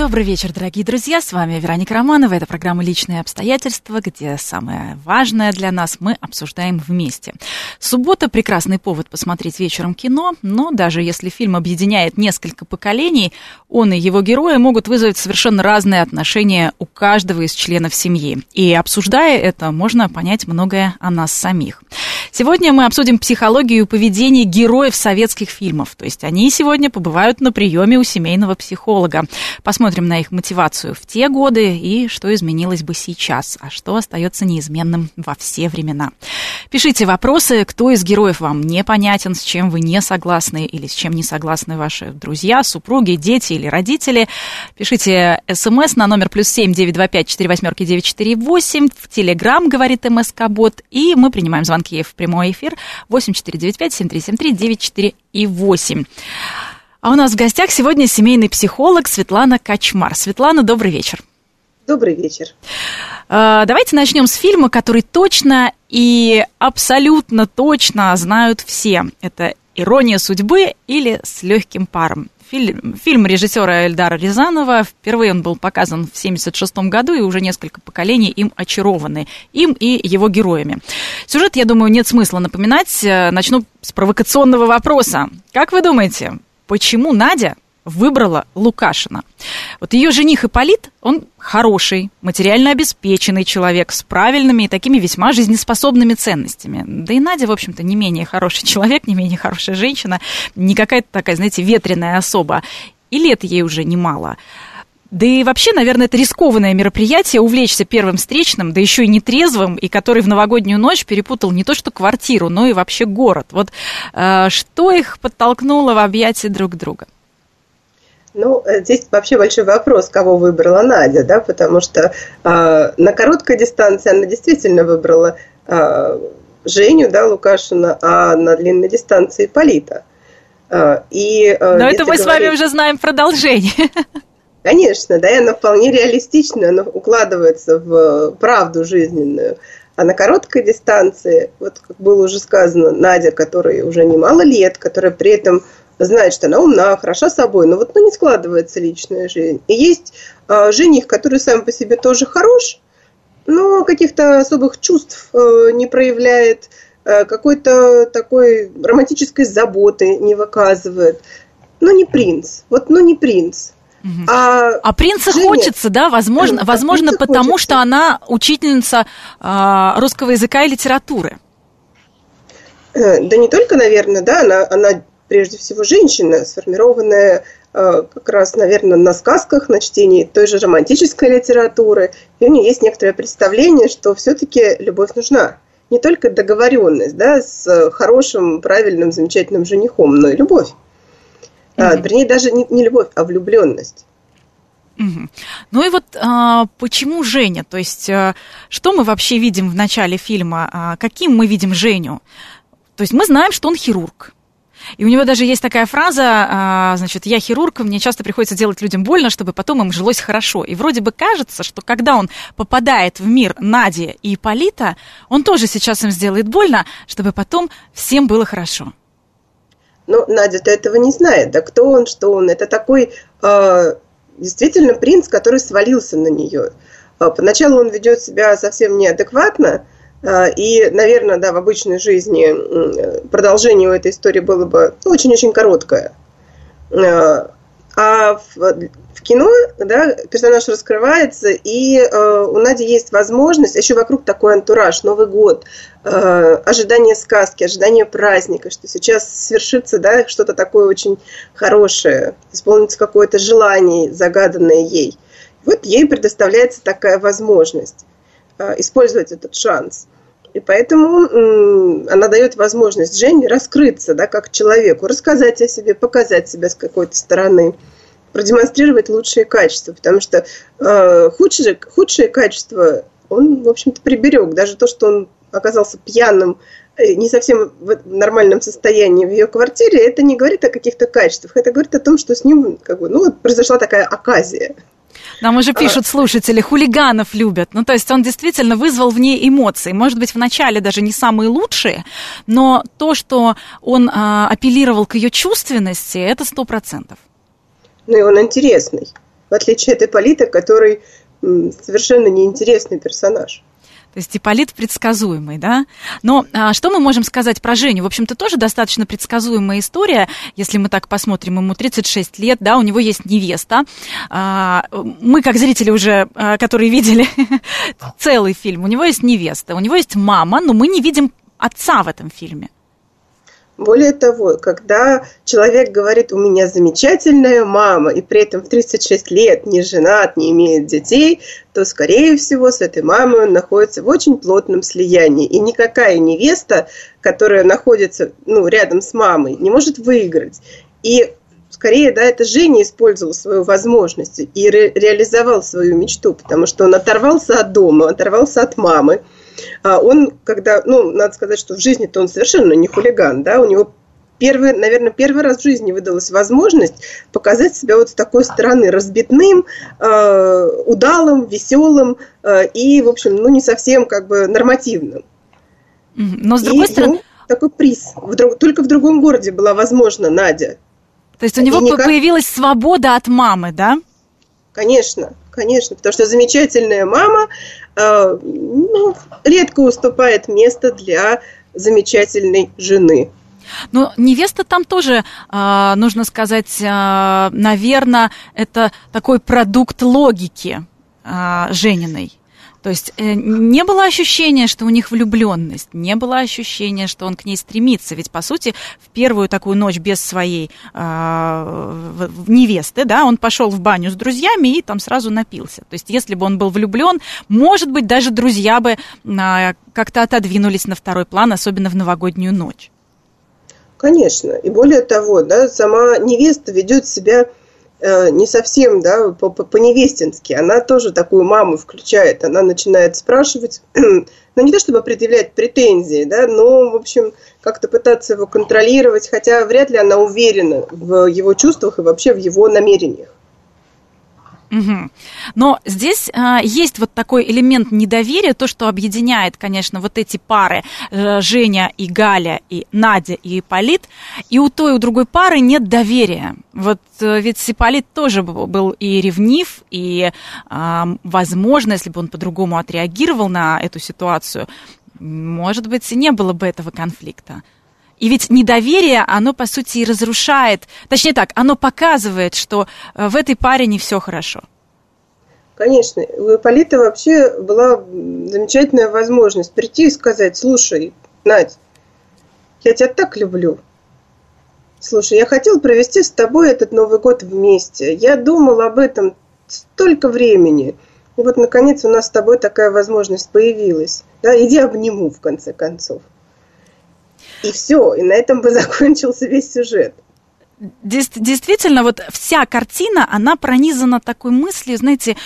Добрый вечер, дорогие друзья. С вами Вероника Романова. Это программа «Личные обстоятельства», где самое важное для нас мы обсуждаем вместе. Суббота – прекрасный повод посмотреть вечером кино, но даже если фильм объединяет несколько поколений, он и его герои могут вызвать совершенно разные отношения у каждого из членов семьи. И обсуждая это, можно понять многое о нас самих. Сегодня мы обсудим психологию и поведение героев советских фильмов. То есть они сегодня побывают на приеме у семейного психолога. Посмотрим на их мотивацию в те годы и что изменилось бы сейчас, а что остается неизменным во все времена. Пишите вопросы, кто из героев вам непонятен, с чем вы не согласны или с чем не согласны ваши друзья, супруги, дети или родители. Пишите смс на номер плюс семь девять два пять четыре восьмерки девять четыре восемь. В Телеграм говорит МСК-бот. И мы принимаем звонки в прямой эфир 8495 7373 94 и 8. А у нас в гостях сегодня семейный психолог Светлана Качмар. Светлана, добрый вечер. Добрый вечер. А, давайте начнем с фильма, который точно и абсолютно точно знают все. Это «Ирония судьбы» или «С легким паром». Фильм, фильм режиссера Эльдара Рязанова. Впервые он был показан в 1976 году, и уже несколько поколений им очарованы. Им и его героями. Сюжет, я думаю, нет смысла напоминать. Начну с провокационного вопроса. Как вы думаете, почему Надя выбрала Лукашина. Вот ее жених Ипполит, он хороший, материально обеспеченный человек с правильными и такими весьма жизнеспособными ценностями. Да и Надя, в общем-то, не менее хороший человек, не менее хорошая женщина, не какая-то такая, знаете, ветреная особа. И лет ей уже немало. Да и вообще, наверное, это рискованное мероприятие увлечься первым встречным, да еще и нетрезвым, и который в новогоднюю ночь перепутал не то что квартиру, но и вообще город. Вот э, что их подтолкнуло в объятия друг друга? Ну, э, здесь вообще большой вопрос, кого выбрала Надя, да, потому что э, на короткой дистанции она действительно выбрала э, Женю, да, Лукашина, а на длинной дистанции Полита. Э, и, э, Но это мы говорить... с вами уже знаем продолжение. Конечно, да, и она вполне реалистична, она укладывается в правду жизненную. А на короткой дистанции, вот как было уже сказано, Надя, которой уже немало лет, которая при этом знает, что она умна, хороша собой, но вот ну, не складывается личная жизнь. И есть э, жених, который сам по себе тоже хорош, но каких-то особых чувств э, не проявляет, э, какой-то такой романтической заботы не выказывает. Ну, не принц. Вот, ну, не принц. А, а принца Женя, хочется, да, возможно, а возможно потому хочется. что она учительница э, русского языка и литературы. Э, да не только, наверное, да, она, она прежде всего женщина, сформированная э, как раз, наверное, на сказках, на чтении той же романтической литературы. И у нее есть некоторое представление, что все-таки любовь нужна. Не только договоренность да, с хорошим, правильным, замечательным женихом, но и любовь. Mm-hmm. вернее, даже не, не любовь, а влюбленность. Угу. Ну и вот а, почему Женя? То есть, а, что мы вообще видим в начале фильма? А, каким мы видим Женю? То есть мы знаем, что он хирург. И у него даже есть такая фраза, а, значит, я хирург, мне часто приходится делать людям больно, чтобы потом им жилось хорошо. И вроде бы кажется, что когда он попадает в мир Нади и Полита, он тоже сейчас им сделает больно, чтобы потом всем было хорошо. Но Надя-то этого не знает. Да кто он, что он? Это такой э, действительно принц, который свалился на нее. Э, поначалу он ведет себя совсем неадекватно, и, наверное, да, в обычной жизни продолжение у этой истории было бы очень-очень короткое. Э, а в, в кино да, персонаж раскрывается, и э, у Нади есть возможность, еще вокруг такой антураж, Новый год, э, ожидание сказки, ожидание праздника, что сейчас свершится да, что-то такое очень хорошее, исполнится какое-то желание, загаданное ей. Вот ей предоставляется такая возможность использовать этот шанс. И поэтому она дает возможность Жене раскрыться, да, как человеку, рассказать о себе, показать себя с какой-то стороны продемонстрировать лучшие качества, потому что э, худшие, худшие качества он, в общем-то, приберег. Даже то, что он оказался пьяным э, не совсем в нормальном состоянии в ее квартире, это не говорит о каких-то качествах, это говорит о том, что с ним как бы, ну, произошла такая оказия. Нам уже пишут слушатели, хулиганов любят. Ну, то есть он действительно вызвал в ней эмоции. Может быть, вначале даже не самые лучшие, но то, что он а, апеллировал к ее чувственности, это сто процентов. Ну, и он интересный. В отличие от Ипполита, который совершенно неинтересный персонаж. То есть Ипполит предсказуемый, да? Но а, что мы можем сказать про Женю? В общем-то, тоже достаточно предсказуемая история, если мы так посмотрим. Ему 36 лет, да, у него есть невеста. А, мы, как зрители уже, а, которые видели целый фильм, у него есть невеста, у него есть мама, но мы не видим отца в этом фильме. Более того, когда человек говорит, у меня замечательная мама, и при этом в 36 лет не женат, не имеет детей, то, скорее всего, с этой мамой он находится в очень плотном слиянии. И никакая невеста, которая находится ну, рядом с мамой, не может выиграть. И скорее, да, это Женя использовал свою возможность и ре- реализовал свою мечту, потому что он оторвался от дома, оторвался от мамы, он, когда, ну, надо сказать, что в жизни-то он совершенно не хулиган, да, у него первый, наверное, первый раз в жизни выдалась возможность показать себя вот с такой стороны разбитным, э, удалым, веселым э, и, в общем, ну, не совсем как бы нормативным. Но с другой и стороны... Такой приз. В друг, только в другом городе была возможна Надя. То есть у него никак... появилась свобода от мамы, да? Конечно, конечно, потому что замечательная мама ну, редко уступает место для замечательной жены. Но невеста там тоже, э, нужно сказать, э, наверное, это такой продукт логики э, Жениной. То есть э, не было ощущения, что у них влюбленность, не было ощущения, что он к ней стремится. Ведь, по сути, в первую такую ночь без своей э, невесты, да, он пошел в баню с друзьями и там сразу напился. То есть, если бы он был влюблен, может быть, даже друзья бы э, как-то отодвинулись на второй план, особенно в новогоднюю ночь. Конечно. И более того, да, сама невеста ведет себя не совсем, да, по-невестински. Она тоже такую маму включает. Она начинает спрашивать, ну, не то чтобы предъявлять претензии, да, но, в общем, как-то пытаться его контролировать, хотя вряд ли она уверена в его чувствах и вообще в его намерениях. Угу. Но здесь а, есть вот такой элемент недоверия, то, что объединяет, конечно, вот эти пары э, Женя и Галя, и Надя и Ипполит, и у той, и у другой пары нет доверия. Вот э, ведь Ипполит тоже был и ревнив, и, э, возможно, если бы он по-другому отреагировал на эту ситуацию, может быть, и не было бы этого конфликта. И ведь недоверие, оно, по сути, и разрушает, точнее так, оно показывает, что э, в этой паре не все хорошо. Конечно, у Ипполита вообще была замечательная возможность прийти и сказать, слушай, Надь, я тебя так люблю. Слушай, я хотел провести с тобой этот Новый год вместе. Я думал об этом столько времени. И вот, наконец, у нас с тобой такая возможность появилась. Да, иди обниму, в конце концов. И все, и на этом бы закончился весь сюжет. Действительно, вот вся картина, она пронизана такой мыслью, знаете,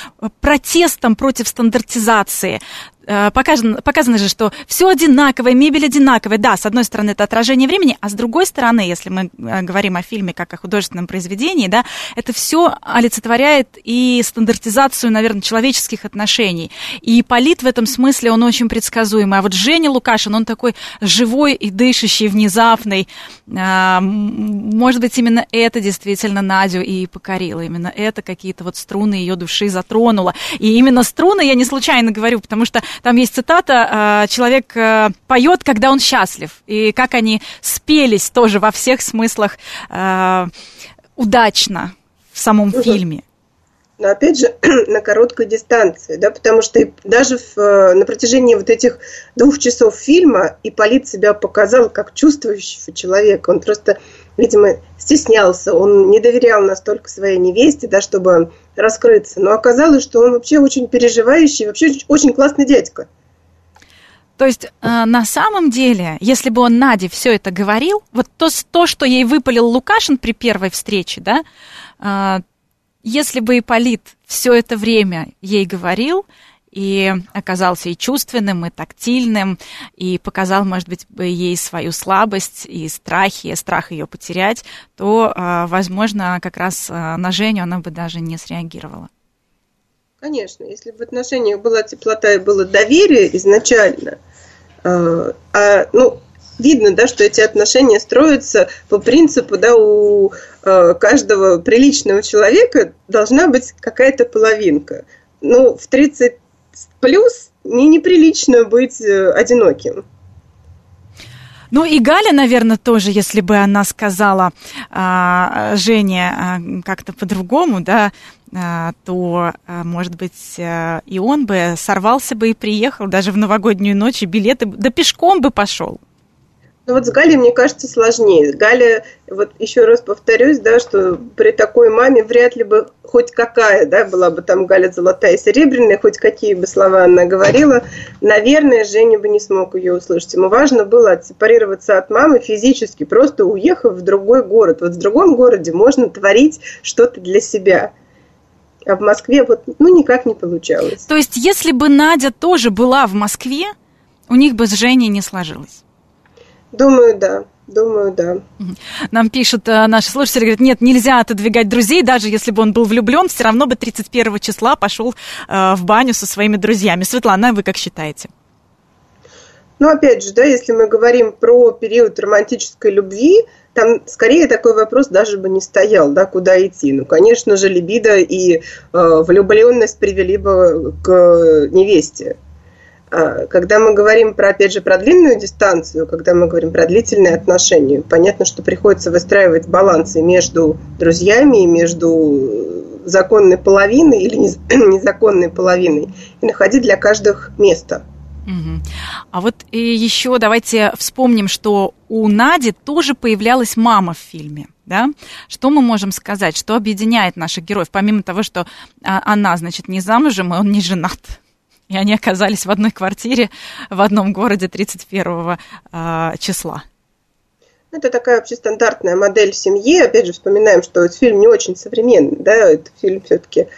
протестом против стандартизации. Э, показано, показано же, что все одинаковое, мебель одинаковая. Да, с одной стороны, это отражение времени, а с другой стороны, если мы э, говорим о фильме как о художественном произведении, да, это все олицетворяет и стандартизацию, наверное, человеческих отношений. И Полит в этом смысле, он очень предсказуемый. А вот Женя Лукашин, он такой живой и дышащий, внезапный. Э, может быть, именно это действительно Надю и покорило. Именно это какие-то вот струны ее души затронуло. И именно струны я не случайно говорю, потому что там есть цитата, а, человек э, поет, когда он счастлив. И как они спелись тоже во всех смыслах э, удачно в самом фильме. Но опять же, на короткой дистанции, да, потому что даже в, э, на протяжении вот этих двух часов фильма Ипполит себя показал как чувствующего человека. Он просто, видимо, стеснялся, он не доверял настолько своей невесте, да, чтобы раскрыться. Но оказалось, что он вообще очень переживающий, вообще очень классный дядька. То есть, э, на самом деле, если бы он Наде все это говорил, вот то, то, что ей выпалил Лукашин при первой встрече, да, э, если бы Ипполит все это время ей говорил, и оказался и чувственным, и тактильным, и показал, может быть, ей свою слабость и страхи, страх ее потерять, то, а, возможно, как раз а, на Женю она бы даже не среагировала. Конечно, если в отношениях была теплота и было доверие изначально, а, ну, видно, да, что эти отношения строятся по принципу, да, у каждого приличного человека должна быть какая-то половинка. Ну, в 30 плюс не неприлично быть э, одиноким. Ну и Галя, наверное, тоже, если бы она сказала а, Жене а, как-то по-другому, да, а, то, а, может быть, а, и он бы сорвался бы и приехал даже в новогоднюю ночь, и билеты, да пешком бы пошел. Ну вот с Галей, мне кажется, сложнее. Галя, вот еще раз повторюсь, да, что при такой маме вряд ли бы хоть какая, да, была бы там Галя золотая и серебряная, хоть какие бы слова она говорила, наверное, Женя бы не смог ее услышать. Ему важно было отсепарироваться от мамы физически, просто уехав в другой город. Вот в другом городе можно творить что-то для себя. А в Москве вот, ну, никак не получалось. То есть, если бы Надя тоже была в Москве, у них бы с Женей не сложилось? Думаю, да. Думаю, да. Нам пишут э, наши слушатели, говорят, нет, нельзя отодвигать друзей, даже если бы он был влюблен, все равно бы 31 числа пошел э, в баню со своими друзьями. Светлана, вы как считаете? Ну, опять же, да, если мы говорим про период романтической любви, там скорее такой вопрос даже бы не стоял, да, куда идти. Ну, конечно же, либидо и э, влюбленность привели бы к невесте. А, когда мы говорим про, опять же, про длинную дистанцию, когда мы говорим про длительные отношения, понятно, что приходится выстраивать балансы между друзьями и между законной половиной или незаконной половиной и находить для каждых место. А вот еще давайте вспомним, что у Нади тоже появлялась мама в фильме. Да? Что мы можем сказать? Что объединяет наших героев, помимо того, что а, она, значит, не замужем, и он не женат? И они оказались в одной квартире в одном городе 31 э, а, числа. Это такая вообще стандартная модель семьи. Опять же, вспоминаем, что этот фильм не очень современный. Да? Этот фильм все-таки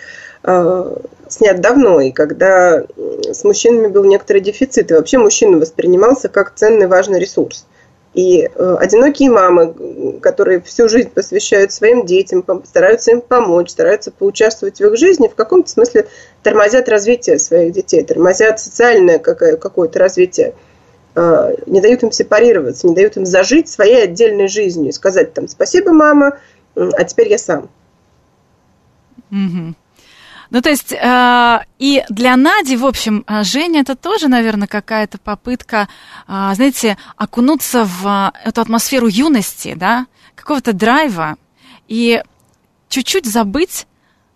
э, снят давно, и когда с мужчинами был некоторый дефицит, и вообще мужчина воспринимался как ценный важный ресурс. И э, одинокие мамы, которые всю жизнь посвящают своим детям, стараются им помочь, стараются поучаствовать в их жизни, в каком-то смысле тормозят развитие своих детей, тормозят социальное какое-то развитие, э, не дают им сепарироваться, не дают им зажить своей отдельной жизнью сказать там спасибо, мама, а теперь я сам. Угу. Ну, то есть, э, и для Нади, в общем, э, Женя, это тоже, наверное, какая-то попытка, э, знаете, окунуться в эту атмосферу юности, да, какого-то драйва, и чуть-чуть забыть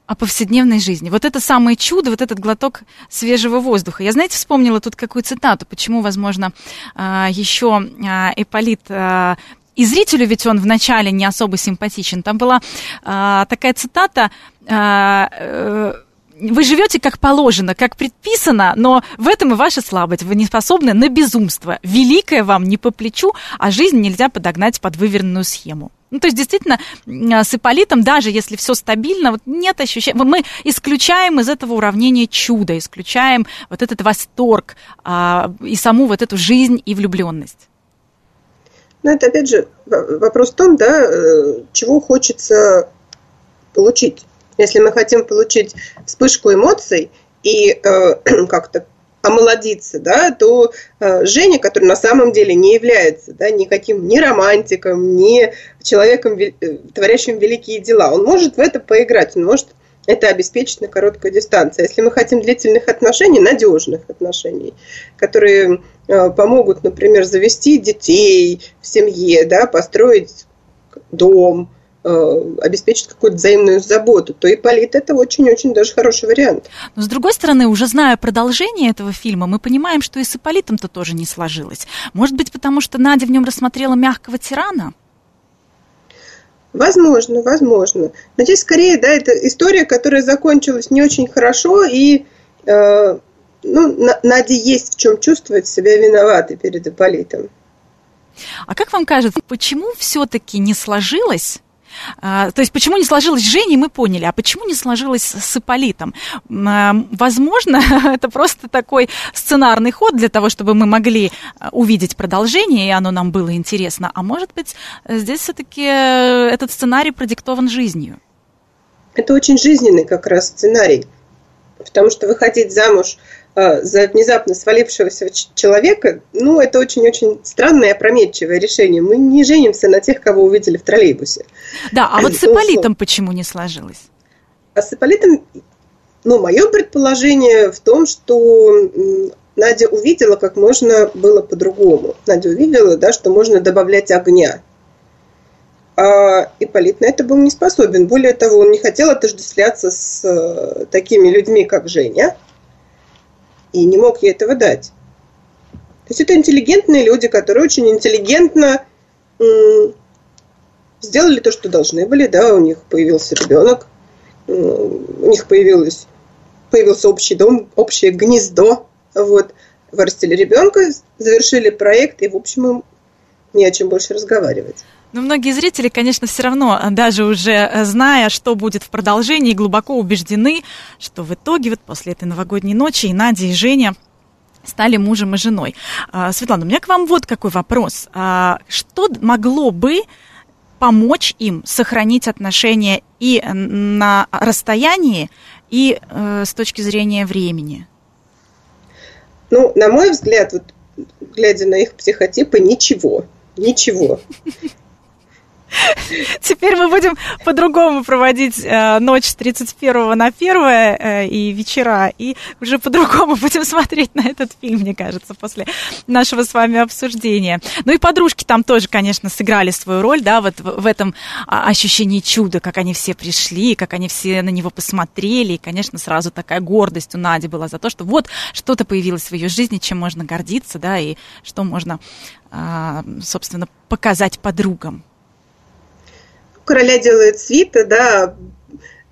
о повседневной жизни. Вот это самое чудо, вот этот глоток свежего воздуха. Я, знаете, вспомнила тут какую цитату, почему, возможно, э, еще э, Эполит и зрителю ведь он вначале не особо симпатичен. Там была э, такая цитата. Э, э, вы живете как положено, как предписано, но в этом и ваша слабость. Вы не способны на безумство. Великое вам не по плечу, а жизнь нельзя подогнать под выверенную схему. Ну, то есть, действительно, с Иполитом, даже если все стабильно, вот нет ощущения... Мы исключаем из этого уравнения чудо, исключаем вот этот восторг а, и саму вот эту жизнь и влюбленность. Но это, опять же, вопрос в том, да, э, чего хочется получить. Если мы хотим получить вспышку эмоций и э, как-то омолодиться, да, то э, Женя, который на самом деле не является да, никаким ни романтиком, ни человеком, э, творящим великие дела, он может в это поиграть, он может это обеспечить на короткой дистанции. Если мы хотим длительных отношений, надежных отношений, которые э, помогут, например, завести детей в семье, да, построить дом, э, обеспечить какую-то взаимную заботу, то Ипполит это очень-очень даже хороший вариант. Но с другой стороны, уже зная продолжение этого фильма, мы понимаем, что и с Ипполитом-то тоже не сложилось. Может быть, потому что Надя в нем рассмотрела мягкого тирана? Возможно, возможно. Но здесь скорее, да, это история, которая закончилась не очень хорошо, и э, ну, Наде есть в чем чувствовать себя виноватой перед Ипполитом. А как вам кажется, почему все-таки не сложилось то есть почему не сложилось с Женей, мы поняли, а почему не сложилось с Ипполитом? А, возможно, это просто такой сценарный ход для того, чтобы мы могли а, увидеть продолжение, и оно нам было интересно. А может быть, здесь все-таки э, этот сценарий продиктован жизнью? Это очень жизненный как раз сценарий. Потому что выходить замуж Э, за внезапно свалившегося человека, ну, это очень-очень странное и опрометчивое решение. Мы не женимся на тех, кого увидели в троллейбусе. Да, а вот с Ипполитом почему не сложилось? А с Ипполитом, ну, мое предположение в том, что Надя увидела, как можно было по-другому. Надя увидела, да, что можно добавлять огня. А Ипполит на это был не способен. Более того, он не хотел отождествляться с э, такими людьми, как Женя – и не мог ей этого дать. То есть это интеллигентные люди, которые очень интеллигентно сделали то, что должны были, да, у них появился ребенок, у них появилось, появился общий дом, общее гнездо, вот, вырастили ребенка, завершили проект, и, в общем, им не о чем больше разговаривать. Но многие зрители, конечно, все равно, даже уже э, зная, что будет в продолжении, глубоко убеждены, что в итоге вот после этой новогодней ночи и Надя, и Женя стали мужем и женой. А, Светлана, у меня к вам вот какой вопрос. А, что могло бы помочь им сохранить отношения и на расстоянии, и э, с точки зрения времени? Ну, на мой взгляд, вот, глядя на их психотипы, ничего. Ничего. Теперь мы будем по-другому проводить э, ночь с 31 на 1 э, и вечера, и уже по-другому будем смотреть на этот фильм, мне кажется, после нашего с вами обсуждения. Ну и подружки там тоже, конечно, сыграли свою роль, да, вот в, в этом а, ощущении чуда, как они все пришли, как они все на него посмотрели, и, конечно, сразу такая гордость у Нади была за то, что вот что-то появилось в ее жизни, чем можно гордиться, да, и что можно, а, собственно, показать подругам короля делает свита, да,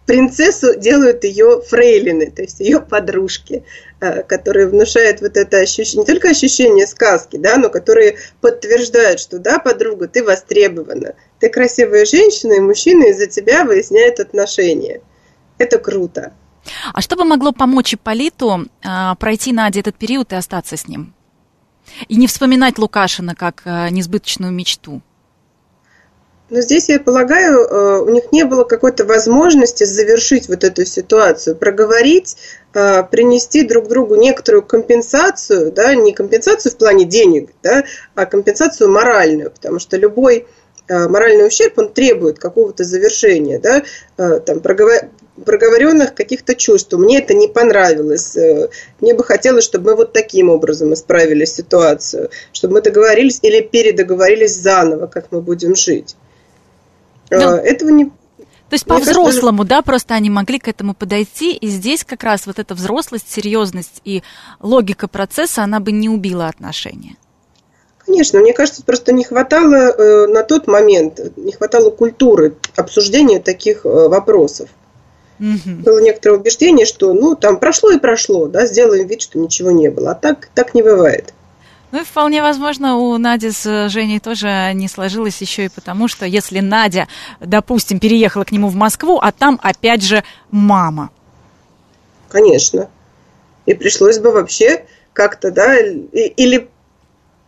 принцессу делают ее фрейлины, то есть ее подружки, э, которые внушают вот это ощущение, не только ощущение сказки, да, но которые подтверждают, что да, подруга, ты востребована, ты красивая женщина, и мужчина из-за тебя выясняет отношения. Это круто. А что бы могло помочь Ипполиту а, пройти Наде этот период и остаться с ним? И не вспоминать Лукашина как а, несбыточную мечту? Но здесь, я полагаю, э, у них не было какой-то возможности завершить вот эту ситуацию, проговорить, э, принести друг другу некоторую компенсацию, да, не компенсацию в плане денег, да, а компенсацию моральную, потому что любой э, моральный ущерб, он требует какого-то завершения, да, там, проговор проговоренных каких-то чувств. Мне это не понравилось. Мне бы хотелось, чтобы мы вот таким образом исправили ситуацию, чтобы мы договорились или передоговорились заново, как мы будем жить. Ну, Этого не, то есть по-взрослому, да, просто они могли к этому подойти, и здесь как раз вот эта взрослость, серьезность и логика процесса, она бы не убила отношения. Конечно, мне кажется, просто не хватало э, на тот момент, не хватало культуры обсуждения таких э, вопросов. Угу. Было некоторое убеждение, что ну там прошло и прошло, да, сделаем вид, что ничего не было. А так, так не бывает. Ну и вполне возможно, у Нади с Женей тоже не сложилось еще и потому, что если Надя, допустим, переехала к нему в Москву, а там опять же мама. Конечно. И пришлось бы вообще как-то, да, или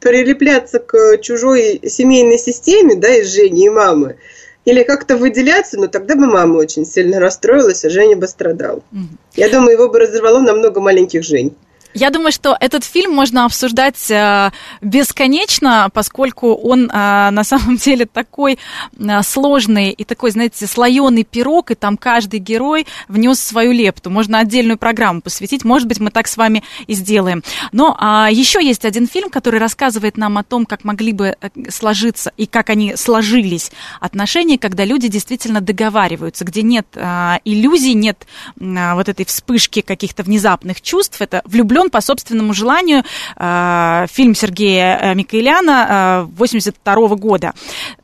прилепляться к чужой семейной системе, да, из Жени и мамы, или как-то выделяться, но тогда бы мама очень сильно расстроилась, а Женя бы страдал. Угу. Я думаю, его бы разорвало на много маленьких Жень. Я думаю, что этот фильм можно обсуждать э, бесконечно, поскольку он э, на самом деле такой э, сложный и такой, знаете, слоеный пирог, и там каждый герой внес свою лепту. Можно отдельную программу посвятить, может быть, мы так с вами и сделаем. Но а, еще есть один фильм, который рассказывает нам о том, как могли бы сложиться и как они сложились отношения, когда люди действительно договариваются, где нет иллюзий, нет вот этой вспышки каких-то внезапных чувств. Это влюбленность влюблен по собственному желанию. Э, фильм Сергея э, Микаэляна 82 э, года.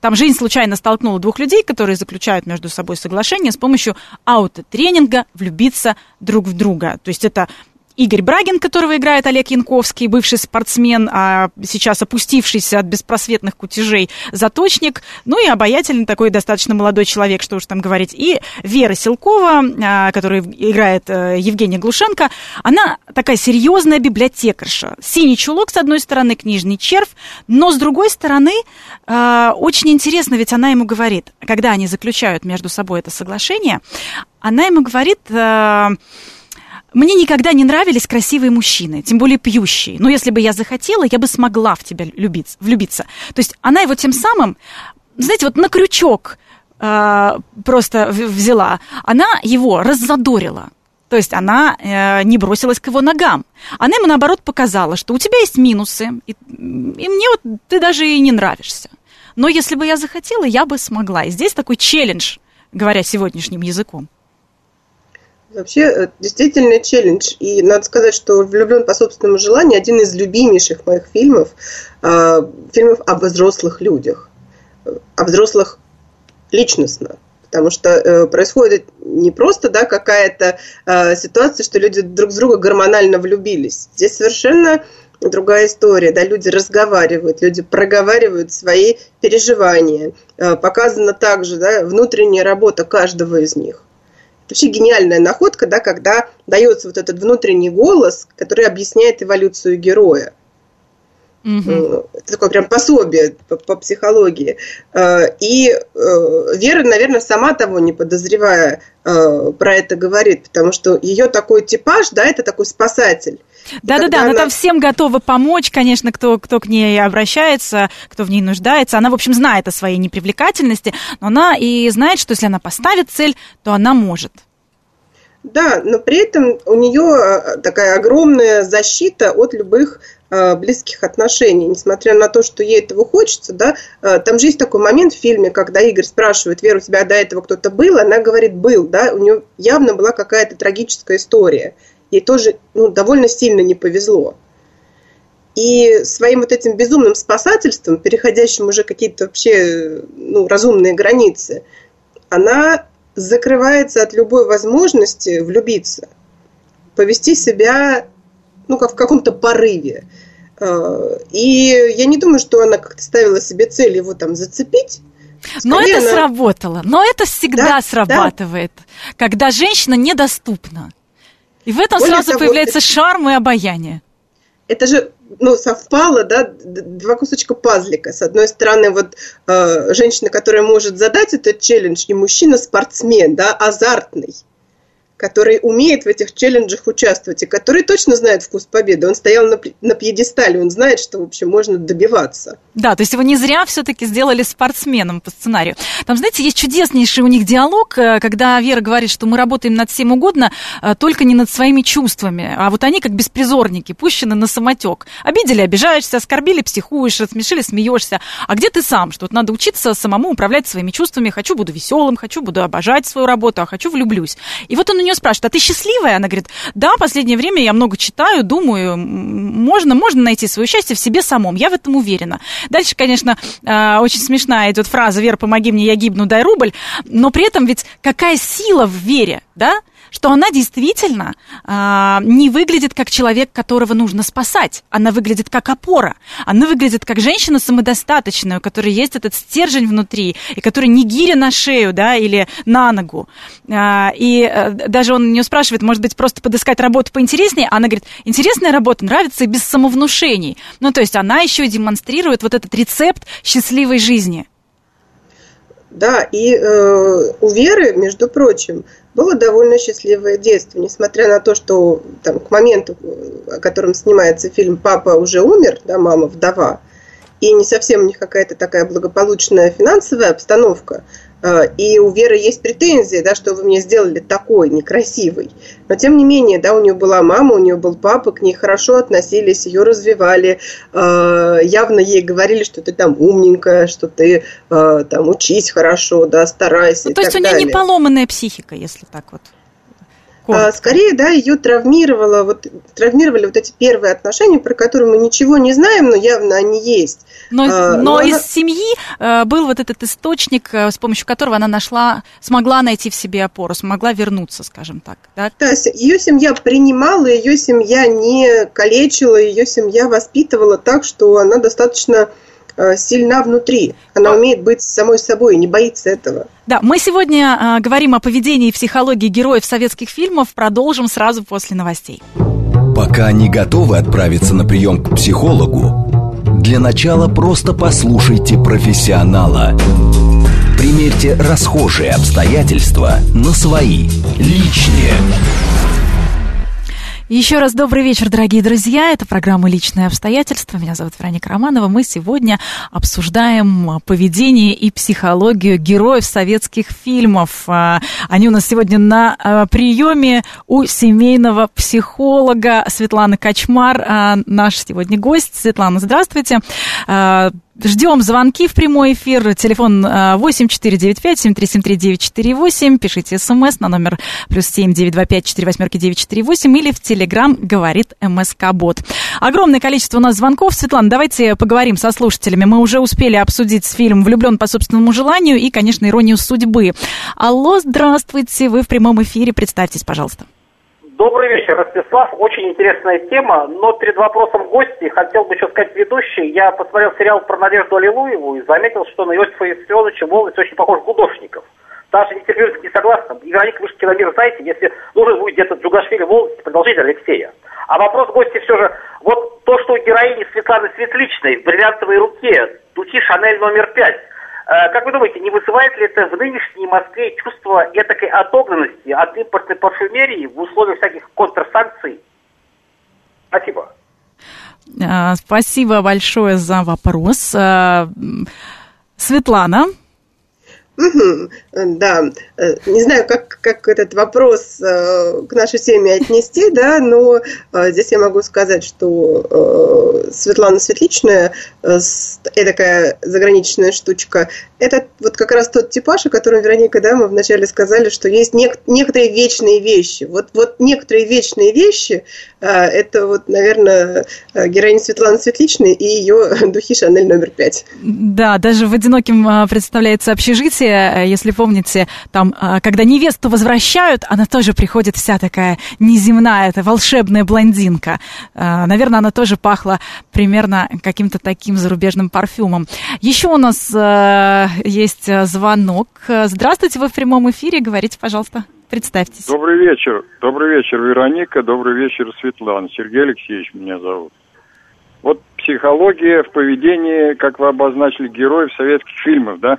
Там жизнь случайно столкнула двух людей, которые заключают между собой соглашение с помощью аутотренинга влюбиться друг в друга. То есть это Игорь Брагин, которого играет Олег Янковский, бывший спортсмен, а сейчас опустившийся от беспросветных кутежей заточник, ну и обаятельный такой достаточно молодой человек, что уж там говорить, и Вера Силкова, которая играет э, Евгения Глушенко, она такая серьезная библиотекарша. Синий чулок с одной стороны, книжный червь, но с другой стороны, э, очень интересно, ведь она ему говорит, когда они заключают между собой это соглашение, она ему говорит э, мне никогда не нравились красивые мужчины, тем более пьющие. Но если бы я захотела, я бы смогла в тебя любиться, влюбиться. То есть она его тем самым, знаете, вот на крючок э, просто взяла. Она его раззадорила. То есть она э, не бросилась к его ногам. Она ему, наоборот, показала, что у тебя есть минусы, и, и мне вот ты даже и не нравишься. Но если бы я захотела, я бы смогла. И здесь такой челлендж, говоря сегодняшним языком. Вообще, э, действительно челлендж. И надо сказать, что «Влюблен по собственному желанию» один из любимейших моих фильмов, э, фильмов об взрослых людях, о взрослых личностно. Потому что э, происходит не просто да, какая-то э, ситуация, что люди друг с друга гормонально влюбились. Здесь совершенно другая история. Да, люди разговаривают, люди проговаривают свои переживания. Э, показана также да, внутренняя работа каждого из них вообще гениальная находка, да, когда дается вот этот внутренний голос, который объясняет эволюцию героя. Угу. Это такое прям пособие по, по психологии. Э, и э, Вера, наверное, сама того не подозревая про это говорит, потому что ее такой типаж, да, это такой спасатель. Да-да-да, она... она там всем готова помочь, конечно, кто, кто к ней обращается, кто в ней нуждается. Она, в общем, знает о своей непривлекательности, но она и знает, что если она поставит цель, то она может. Да, но при этом у нее э, такая огромная защита от любых э, близких отношений, несмотря на то, что ей этого хочется, да, э, там же есть такой момент в фильме, когда Игорь спрашивает, Вера, у тебя до этого кто-то был? Она говорит, был, да, у нее явно была какая-то трагическая история ей тоже ну, довольно сильно не повезло. И своим вот этим безумным спасательством, переходящим уже какие-то вообще ну, разумные границы, она закрывается от любой возможности влюбиться, повести себя ну, как в каком-то порыве. А, и я не думаю, что она как-то ставила себе цель его там зацепить. Скорее но это она... сработало. Но это всегда да, срабатывает, да. когда женщина недоступна. И в этом Более сразу того, появляется это... шарм и обаяние. Это же ну, совпало, да, два кусочка пазлика. С одной стороны, вот э, женщина, которая может задать этот челлендж, и мужчина-спортсмен, да, азартный который умеет в этих челленджах участвовать и который точно знает вкус победы. Он стоял на, на пьедестале, он знает, что, в общем, можно добиваться. Да, то есть его не зря все-таки сделали спортсменом по сценарию. Там, знаете, есть чудеснейший у них диалог, э, когда Вера говорит, что мы работаем над всем угодно, э, только не над своими чувствами. А вот они как беспризорники, пущены на самотек. Обидели, обижаешься, оскорбили, психуешь, рассмешили, смеешься. А где ты сам? Что вот надо учиться самому управлять своими чувствами. Хочу, буду веселым, хочу, буду обожать свою работу, а хочу, влюблюсь. И вот он нее спрашивают, а ты счастливая? Она говорит, да, последнее время я много читаю, думаю, можно, можно найти свое счастье в себе самом, я в этом уверена. Дальше, конечно, а, очень смешная идет фраза «Вера, помоги мне, я гибну, дай рубль», но при этом ведь какая сила в вере, да? Что она действительно э, не выглядит как человек, которого нужно спасать. Она выглядит как опора. Она выглядит как женщина самодостаточная, у которой есть этот стержень внутри, и которая не гиря на шею, да, или на ногу. Э, и э, даже он не спрашивает, может быть, просто подыскать работу поинтереснее. Она говорит, интересная работа, нравится и без самовнушений. Ну, то есть она еще демонстрирует вот этот рецепт счастливой жизни. Да, и э, у Веры, между прочим, было довольно счастливое детство, несмотря на то, что там, к моменту, о котором снимается фильм, папа уже умер, да, мама вдова, и не совсем у них какая-то такая благополучная финансовая обстановка, и у Веры есть претензии, да, что вы мне сделали такой некрасивый. Но тем не менее, да, у нее была мама, у нее был папа, к ней хорошо относились, ее развивали, а, явно ей говорили, что ты там умненькая, что ты а, там учись хорошо, да, старайся. Ну, то есть у нее далее. не поломанная психика, если так вот. А, скорее, да, ее травмировало, вот, травмировали вот эти первые отношения, про которые мы ничего не знаем, но явно они есть. Но, а, но, но из она... семьи э, был вот этот источник, э, с помощью которого она нашла, смогла найти в себе опору, смогла вернуться, скажем так. Да, да ее семья принимала, ее семья не калечила, ее семья воспитывала так, что она достаточно сильна внутри. Она умеет быть самой собой и не боится этого. Да, мы сегодня э, говорим о поведении и психологии героев советских фильмов. Продолжим сразу после новостей. Пока не готовы отправиться на прием к психологу, для начала просто послушайте профессионала. Примерьте расхожие обстоятельства на свои, личные. Еще раз добрый вечер, дорогие друзья. Это программа «Личные обстоятельства». Меня зовут Вероника Романова. Мы сегодня обсуждаем поведение и психологию героев советских фильмов. А, они у нас сегодня на а, приеме у семейного психолога Светланы Качмар. А, наш сегодня гость. Светлана, здравствуйте. Ждем звонки в прямой эфир. Телефон 8495-7373-948. Пишите смс на номер плюс 7 925 4 восьмерки 948 или в Телеграм говорит МСК-бот. Огромное количество у нас звонков. Светлана, давайте поговорим со слушателями. Мы уже успели обсудить фильм «Влюблен по собственному желанию» и, конечно, «Иронию судьбы». Алло, здравствуйте, вы в прямом эфире. Представьтесь, пожалуйста. Добрый вечер, Ростислав. Очень интересная тема, но перед вопросом гости хотел бы еще сказать ведущий. Я посмотрел сериал про Надежду Аллилуеву и заметил, что на Иосифа Виссарионовича Волость очень похож Гудошников. Даже не терпелись не согласна. Вероника, вы же киномир знаете, если нужен будет где-то Джугашвили Волость, продолжите Алексея. А вопрос гости все же, вот то, что у героини Светланы Светличной в бриллиантовой руке, духи Шанель номер пять, как вы думаете, не вызывает ли это в нынешней Москве чувство этакой отогнанности от импортной парфюмерии в условиях всяких контрсанкций? Спасибо. Э, спасибо большое за вопрос. Э, Светлана, да, э, не знаю, как, как этот вопрос э, к нашей теме отнести, да, но э, здесь я могу сказать, что Светлана Светличная, такая заграничная штучка, это вот как раз тот типаж, о котором, Вероника, да, мы вначале сказали, что есть нек- некоторые вечные вещи. Вот, вот некоторые вечные вещи, это вот, наверное, героиня Светланы Светличной и ее духи Шанель номер пять. Да, даже в «Одиноким» представляется общежитие, Э, если помните, там, э, когда невесту возвращают, она тоже приходит вся такая неземная, это волшебная блондинка. Э, наверное, она тоже пахла примерно каким-то таким зарубежным парфюмом. Еще у нас есть звонок. Здравствуйте, вы в прямом эфире, говорите, пожалуйста. Представьтесь. Добрый вечер. Добрый вечер, Вероника. Добрый вечер, Светлана. Сергей Алексеевич меня зовут. Вот психология в поведении, как вы обозначили, героев советских фильмов, да?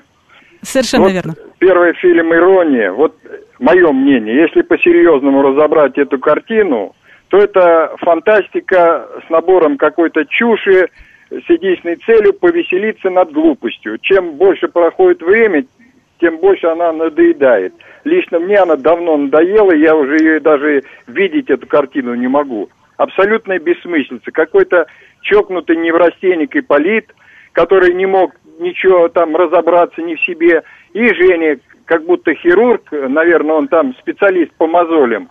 Совершенно вот верно. Первый фильм «Ирония», вот мое мнение, если по-серьезному разобрать эту картину, то это фантастика с набором какой-то чуши, с единственной целью повеселиться над глупостью. Чем больше проходит время, тем больше она надоедает. Лично мне она давно надоела, я уже ее даже видеть эту картину не могу. Абсолютная бессмыслица. Какой-то чокнутый неврастенник Ипполит, который не мог ничего там разобраться не в себе. И Женя, как будто хирург, наверное, он там специалист по мозолям.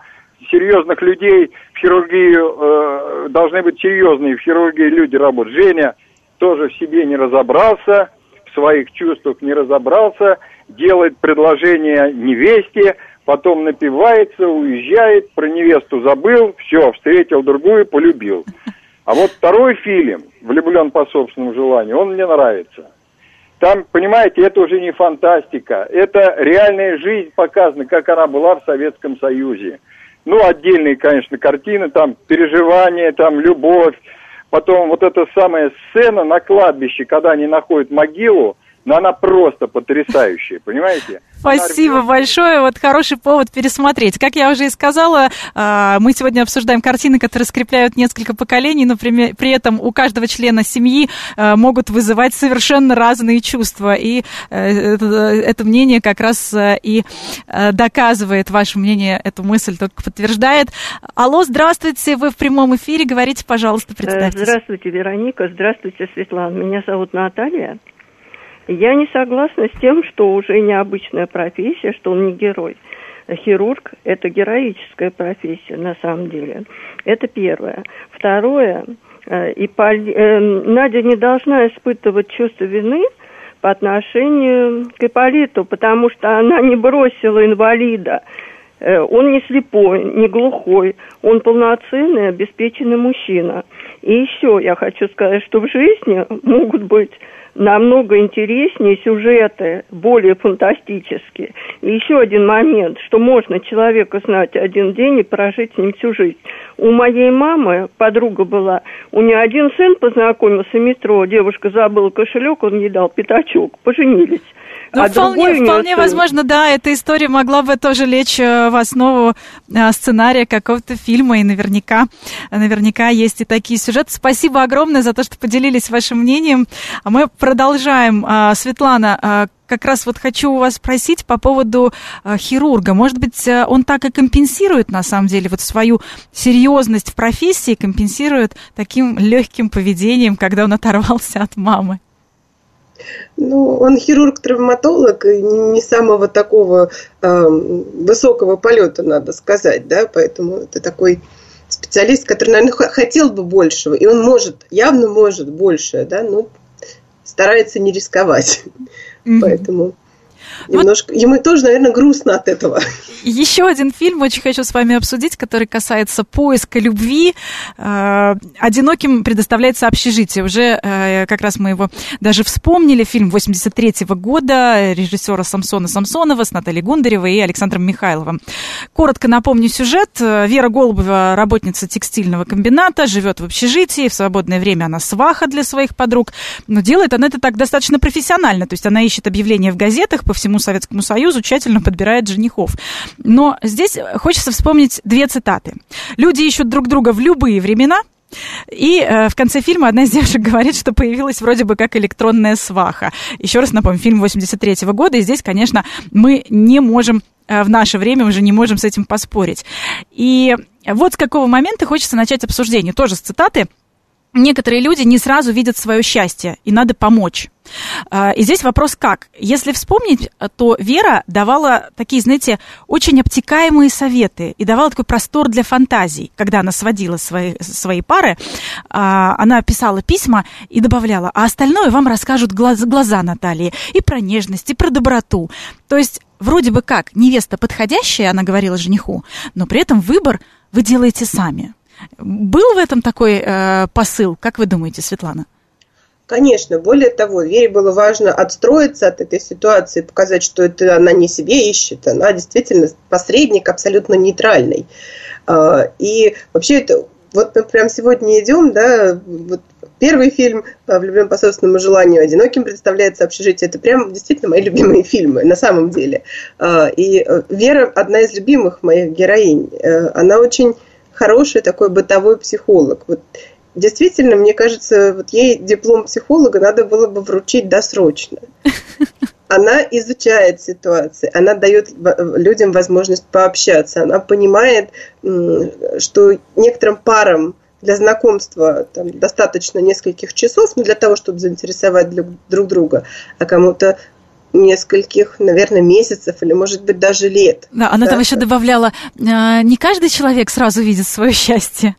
Серьезных людей в хирургии э, должны быть серьезные в хирургии люди работать. Женя тоже в себе не разобрался, в своих чувствах не разобрался, делает предложение невесте, потом напивается, уезжает, про невесту забыл, все, встретил другую, полюбил. А вот второй фильм «Влюблен по собственному желанию», он мне нравится. Там, понимаете, это уже не фантастика, это реальная жизнь показана, как она была в Советском Союзе. Ну, отдельные, конечно, картины, там переживания, там любовь. Потом вот эта самая сцена на кладбище, когда они находят могилу, но она просто потрясающая, понимаете? Спасибо большое. Вот хороший повод пересмотреть. Как я уже и сказала, а, мы сегодня обсуждаем картины, которые скрепляют несколько поколений, но при этом у каждого члена семьи а, могут вызывать совершенно разные чувства. И э, это мнение как раз э, и э, доказывает ваше мнение, эту мысль только подтверждает. Алло, здравствуйте, вы в прямом эфире. Говорите, пожалуйста, представьтесь. Здравствуйте, Вероника. Здравствуйте, Светлана. Меня зовут Наталья. Я не согласна с тем, что уже необычная профессия, что он не герой. хирург – это героическая профессия на самом деле. Это первое. Второе, э, и э, Надя не должна испытывать чувство вины по отношению к Иполиту, потому что она не бросила инвалида. Э, он не слепой, не глухой, он полноценный, обеспеченный мужчина. И еще я хочу сказать, что в жизни могут быть намного интереснее сюжеты, более фантастические. И еще один момент, что можно человека знать один день и прожить с ним всю жизнь. У моей мамы подруга была, у нее один сын познакомился в метро, девушка забыла кошелек, он ей дал пятачок, поженились. Ну, а вполне, вполне сын... возможно, да, эта история могла бы тоже лечь э, в основу э, сценария какого-то фильма, и наверняка, наверняка есть и такие сюжеты. Спасибо огромное за то, что поделились вашим мнением. А мы продолжаем. А, Светлана, как раз вот хочу у вас спросить по поводу э, хирурга. Может быть, он так и компенсирует, на самом деле, вот свою серьезность в профессии, компенсирует таким легким поведением, когда он оторвался от мамы? Ну, он хирург-травматолог, не самого такого э, высокого полета, надо сказать, да, поэтому это такой специалист, который, наверное, хотел бы большего, и он может, явно может больше, да, но старается не рисковать. Mm-hmm. Поэтому Немножко, вот... ему тоже, наверное, грустно от этого. Еще один фильм очень хочу с вами обсудить, который касается поиска любви. Э, Одиноким предоставляется общежитие. Уже э, как раз мы его даже вспомнили. Фильм 83 -го года режиссера Самсона Самсонова с Натальей Гундаревой и Александром Михайловым. Коротко напомню сюжет. Вера Голубева, работница текстильного комбината, живет в общежитии. В свободное время она сваха для своих подруг. Но делает она это так достаточно профессионально. То есть она ищет объявления в газетах по всему Советскому Союзу, тщательно подбирает женихов. Но здесь хочется вспомнить две цитаты. «Люди ищут друг друга в любые времена», и э, в конце фильма одна из девушек говорит, что появилась вроде бы как электронная сваха. Еще раз напомню, фильм 83 -го года, и здесь, конечно, мы не можем э, в наше время уже не можем с этим поспорить. И вот с какого момента хочется начать обсуждение. Тоже с цитаты некоторые люди не сразу видят свое счастье, и надо помочь. А, и здесь вопрос как? Если вспомнить, то Вера давала такие, знаете, очень обтекаемые советы и давала такой простор для фантазий. Когда она сводила свои, свои пары, а, она писала письма и добавляла, а остальное вам расскажут глаз, глаза Натальи и про нежность, и про доброту. То есть вроде бы как невеста подходящая, она говорила жениху, но при этом выбор вы делаете сами. Был в этом такой э, посыл? Как вы думаете, Светлана? Конечно, более того, Вере было важно отстроиться от этой ситуации, показать, что это она не себе ищет, она действительно посредник абсолютно нейтральный. А, и вообще это вот мы прям сегодня идем, да, вот первый фильм «Влюблен по собственному желанию», «Одиноким» представляется общежитие. Это прям действительно мои любимые фильмы, на самом деле. А, и э, Вера одна из любимых моих героинь. Э, она очень хороший такой бытовой психолог. Вот действительно, мне кажется, вот ей диплом психолога надо было бы вручить досрочно. Она изучает ситуации, она дает людям возможность пообщаться, она понимает, что некоторым парам для знакомства там, достаточно нескольких часов, но для того, чтобы заинтересовать друг друга, а кому-то нескольких, наверное, месяцев или, может быть, даже лет. Да, она да, там еще добавляла, «А, не каждый человек сразу видит свое счастье.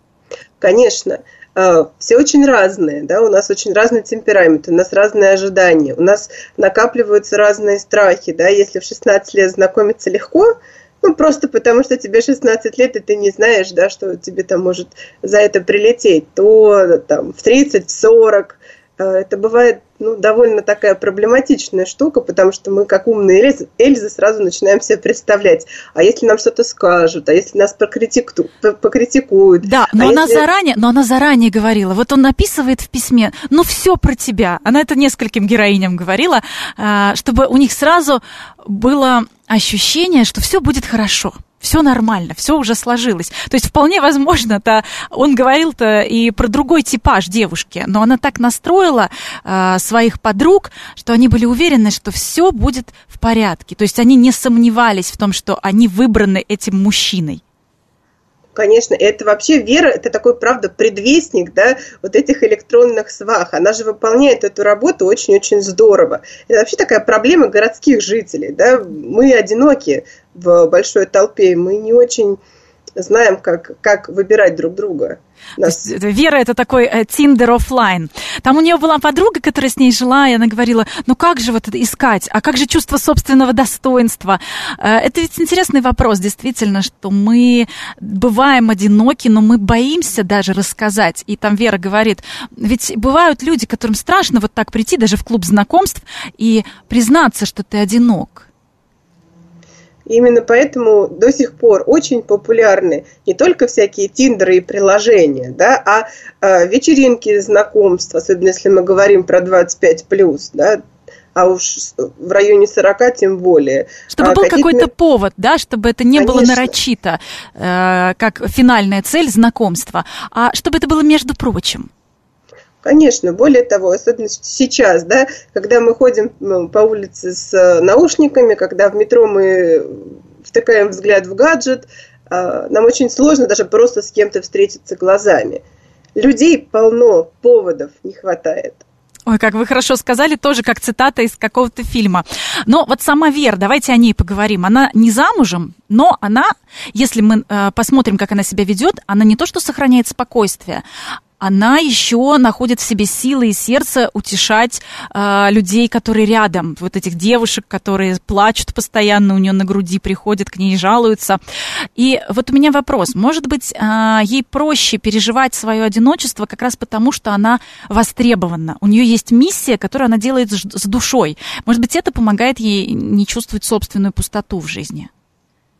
Конечно. А, все очень разные, да, у нас очень разный темперамент, у нас разные ожидания, у нас накапливаются разные страхи, да, если в 16 лет знакомиться легко, ну, просто потому что тебе 16 лет, и ты не знаешь, да, что тебе там может за это прилететь, то там в 30, в 40 Э, это бывает ну, довольно такая проблематичная штука, потому что мы, как умные Эльзы, Эльзы, сразу начинаем себе представлять, а если нам что-то скажут, а если нас покритику, покритикуют. Да, но, а она если... заранее, но она заранее говорила, вот он написывает в письме, ну все про тебя. Она это нескольким героиням говорила, э, чтобы у них сразу было ощущение, что все будет хорошо все нормально, все уже сложилось. То есть вполне возможно, то он говорил-то и про другой типаж девушки, но она так настроила э, своих подруг, что они были уверены, что все будет в порядке. То есть они не сомневались в том, что они выбраны этим мужчиной. Конечно, это вообще вера, это такой, правда, предвестник, да, вот этих электронных свах. Она же выполняет эту работу очень-очень здорово. Это вообще такая проблема городских жителей, да. Мы одиноки в большой толпе, мы не очень знаем, как, как выбирать друг друга. Нас... Вера это такой Тиндер э, офлайн. Там у нее была подруга, которая с ней жила, и она говорила, ну как же вот это искать, а как же чувство собственного достоинства? Э, это ведь интересный вопрос, действительно, что мы бываем одиноки, но мы боимся даже рассказать. И там Вера говорит, ведь бывают люди, которым страшно вот так прийти даже в клуб знакомств и признаться, что ты одинок. Именно поэтому до сих пор очень популярны не только всякие тиндеры и приложения, да, а э, вечеринки знакомств, особенно если мы говорим про 25 плюс, да, а уж в районе 40 тем более. Чтобы а был какой-то повод, да, чтобы это не Конечно. было нарочито, э, как финальная цель знакомства, а чтобы это было между прочим. Конечно, более того, особенно сейчас, да, когда мы ходим ну, по улице с э, наушниками, когда в метро мы втыкаем взгляд в гаджет, а, нам очень сложно даже просто с кем-то встретиться глазами. Людей полно, поводов не хватает. Ой, как вы хорошо сказали, тоже как цитата из какого-то фильма. Но вот сама Вера, давайте о ней поговорим. Она не замужем, но она, если мы э, посмотрим, как она себя ведет, она не то что сохраняет спокойствие, она еще находит в себе силы и сердце утешать э, людей, которые рядом, вот этих девушек, которые плачут постоянно, у нее на груди приходят, к ней жалуются. И вот у меня вопрос, может быть, э, ей проще переживать свое одиночество как раз потому, что она востребована, у нее есть миссия, которую она делает с душой. Может быть, это помогает ей не чувствовать собственную пустоту в жизни?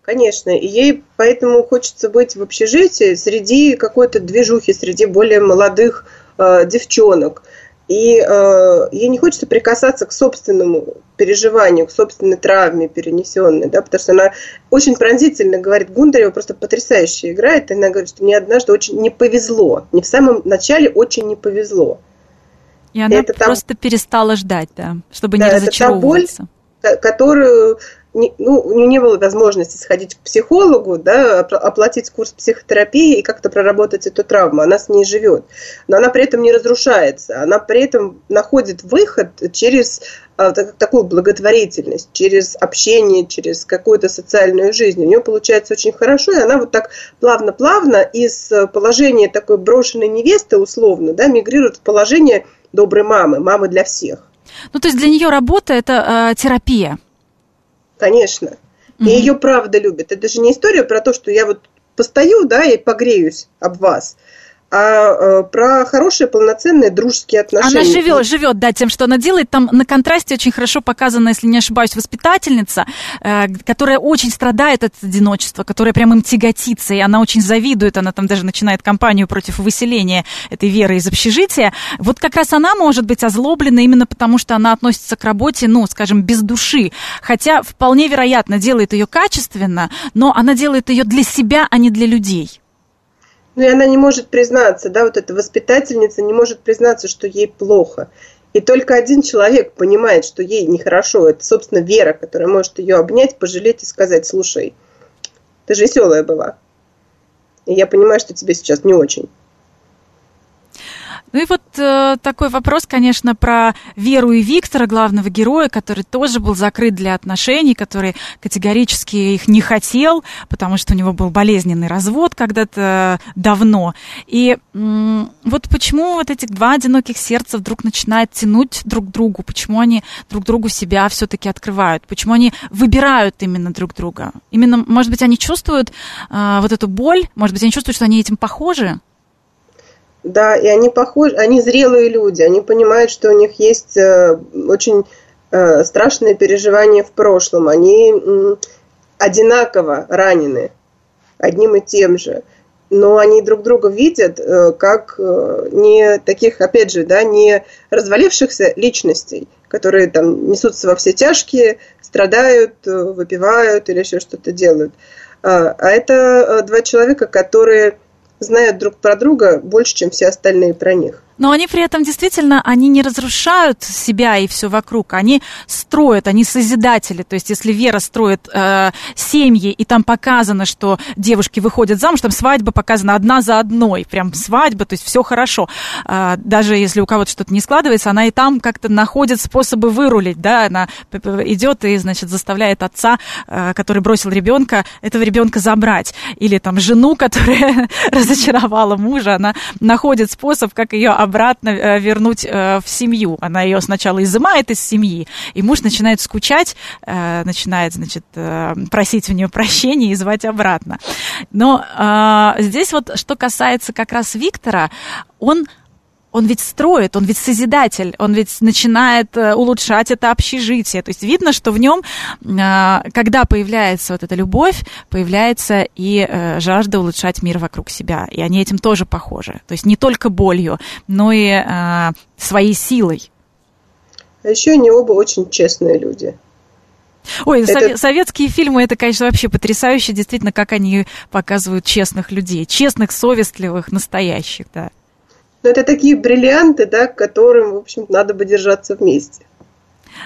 Конечно, и ей поэтому хочется быть в общежитии среди какой-то движухи, среди более молодых э, девчонок. И э, ей не хочется прикасаться к собственному переживанию, к собственной травме перенесенной, да, потому что она очень пронзительно говорит, Гундарева просто потрясающе играет, и она говорит, что мне однажды очень не повезло, не в самом начале очень не повезло. И она это просто там... перестала ждать, да, чтобы да, не разочаровываться. Это та боль, которую ну, у нее не было возможности сходить к психологу, да, оплатить курс психотерапии и как-то проработать эту травму. Она с ней живет. Но она при этом не разрушается. Она при этом находит выход через а, такую благотворительность, через общение, через какую-то социальную жизнь. У нее получается очень хорошо, и она вот так плавно-плавно из положения такой брошенной невесты, условно, да, мигрирует в положение доброй мамы, мамы для всех. Ну, то есть для нее работа это э, терапия конечно. И mm-hmm. ее правда любят. Это же не история про то, что я вот постою, да, и погреюсь об вас а э, про хорошие, полноценные дружеские отношения. Она живет, живет, да, тем, что она делает. Там на контрасте очень хорошо показана, если не ошибаюсь, воспитательница, э, которая очень страдает от одиночества, которая прям им тяготится, и она очень завидует, она там даже начинает кампанию против выселения этой Веры из общежития. Вот как раз она может быть озлоблена именно потому, что она относится к работе, ну, скажем, без души. Хотя вполне вероятно делает ее качественно, но она делает ее для себя, а не для людей. Ну и она не может признаться, да, вот эта воспитательница не может признаться, что ей плохо. И только один человек понимает, что ей нехорошо. Это, собственно, Вера, которая может ее обнять, пожалеть и сказать, слушай, ты же веселая была. И я понимаю, что тебе сейчас не очень. Ну и вот э, такой вопрос, конечно, про Веру и Виктора, главного героя, который тоже был закрыт для отношений, который категорически их не хотел, потому что у него был болезненный развод когда-то давно. И э, вот почему вот этих два одиноких сердца вдруг начинают тянуть друг к другу, почему они друг другу себя все-таки открывают, почему они выбирают именно друг друга. Именно, может быть, они чувствуют э, вот эту боль, может быть, они чувствуют, что они этим похожи, да, и они похожи, они зрелые люди, они понимают, что у них есть э, очень э, страшные переживания в прошлом, они одинаково ранены одним и тем же, но они друг друга видят э, как не таких, опять же, да, не развалившихся личностей, которые там несутся во все тяжкие, страдают, выпивают или еще что-то делают, а, а это два человека, которые знают друг про друга больше, чем все остальные про них. Но они при этом действительно, они не разрушают себя и все вокруг, они строят, они созидатели. То есть если Вера строит э, семьи, и там показано, что девушки выходят замуж, там свадьба показана одна за одной, прям свадьба, то есть все хорошо. Э, даже если у кого-то что-то не складывается, она и там как-то находит способы вырулить, да, она идет и, значит, заставляет отца, э, который бросил ребенка, этого ребенка забрать. Или там жену, которая разочаровала мужа, она находит способ, как ее обратно э, вернуть э, в семью. Она ее сначала изымает из семьи, и муж начинает скучать, э, начинает, значит, просить у нее прощения и звать обратно. Но здесь вот, что касается как раз Виктора, он он ведь строит, он ведь созидатель, он ведь начинает улучшать это общежитие. То есть видно, что в нем, когда появляется вот эта любовь, появляется и жажда улучшать мир вокруг себя. И они этим тоже похожи. То есть не только болью, но и своей силой. А еще они оба очень честные люди. Ой, это... советские фильмы, это, конечно, вообще потрясающе, действительно, как они показывают честных людей, честных, совестливых, настоящих, да. Но это такие бриллианты, да, к которым, в общем, надо бы держаться вместе.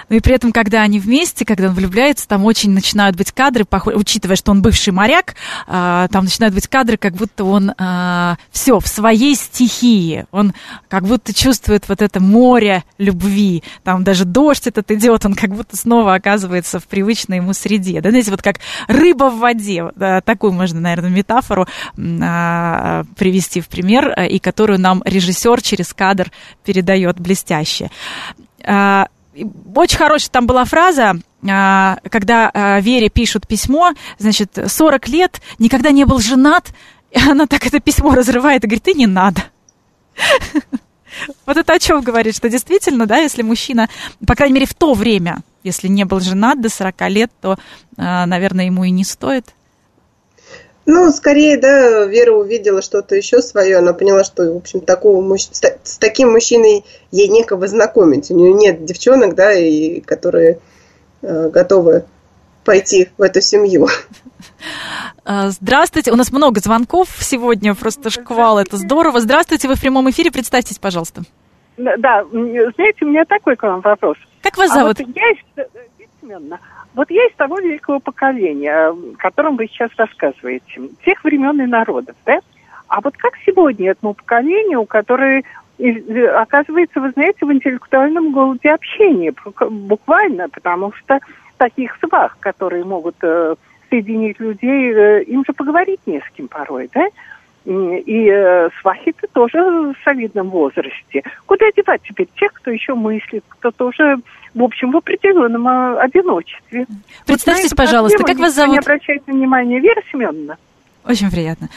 Ну и при этом, когда они вместе, когда он влюбляется, там очень начинают быть кадры, учитывая, что он бывший моряк, а, там начинают быть кадры, как будто он а, все в своей стихии, он как будто чувствует вот это море любви, там даже дождь этот идет, он как будто снова оказывается в привычной ему среде. Да, знаете, вот как рыба в воде, такую можно, наверное, метафору а, привести в пример, и которую нам режиссер через кадр передает блестяще очень хорошая там была фраза, а, когда а, Вере пишут письмо, значит, 40 лет, никогда не был женат, и она так это письмо разрывает и говорит, ты не надо. Вот это о чем говорит, что действительно, да, если мужчина, по крайней мере, в то время, если не был женат до 40 лет, то, а, наверное, ему и не стоит ну, скорее, да, Вера увидела что-то еще свое. Она поняла, что, в общем, такого мужч... с таким мужчиной ей некого знакомить. У нее нет девчонок, да, и которые э, готовы пойти в эту семью. А, здравствуйте, у нас много звонков сегодня, просто шквал, это здорово. Здравствуйте, вы в прямом эфире, представьтесь, пожалуйста. Да, знаете, у меня такой к вам вопрос. Как вас зовут? А вот я, Семеновна, вот я из того великого поколения, о котором вы сейчас рассказываете, тех времен и народов, да? А вот как сегодня этому поколению, которое оказывается, вы знаете, в интеллектуальном голоде общения, буквально, потому что таких свах, которые могут э, соединить людей, э, им же поговорить не с кем порой, да? И, э, свахи-то тоже в солидном возрасте. Куда девать теперь тех, кто еще мыслит, кто тоже в общем, в определенном э, одиночестве. Представьтесь, вот пожалуйста, как вас зовут? Не обращайте внимания, Вера Семеновна. Очень приятно.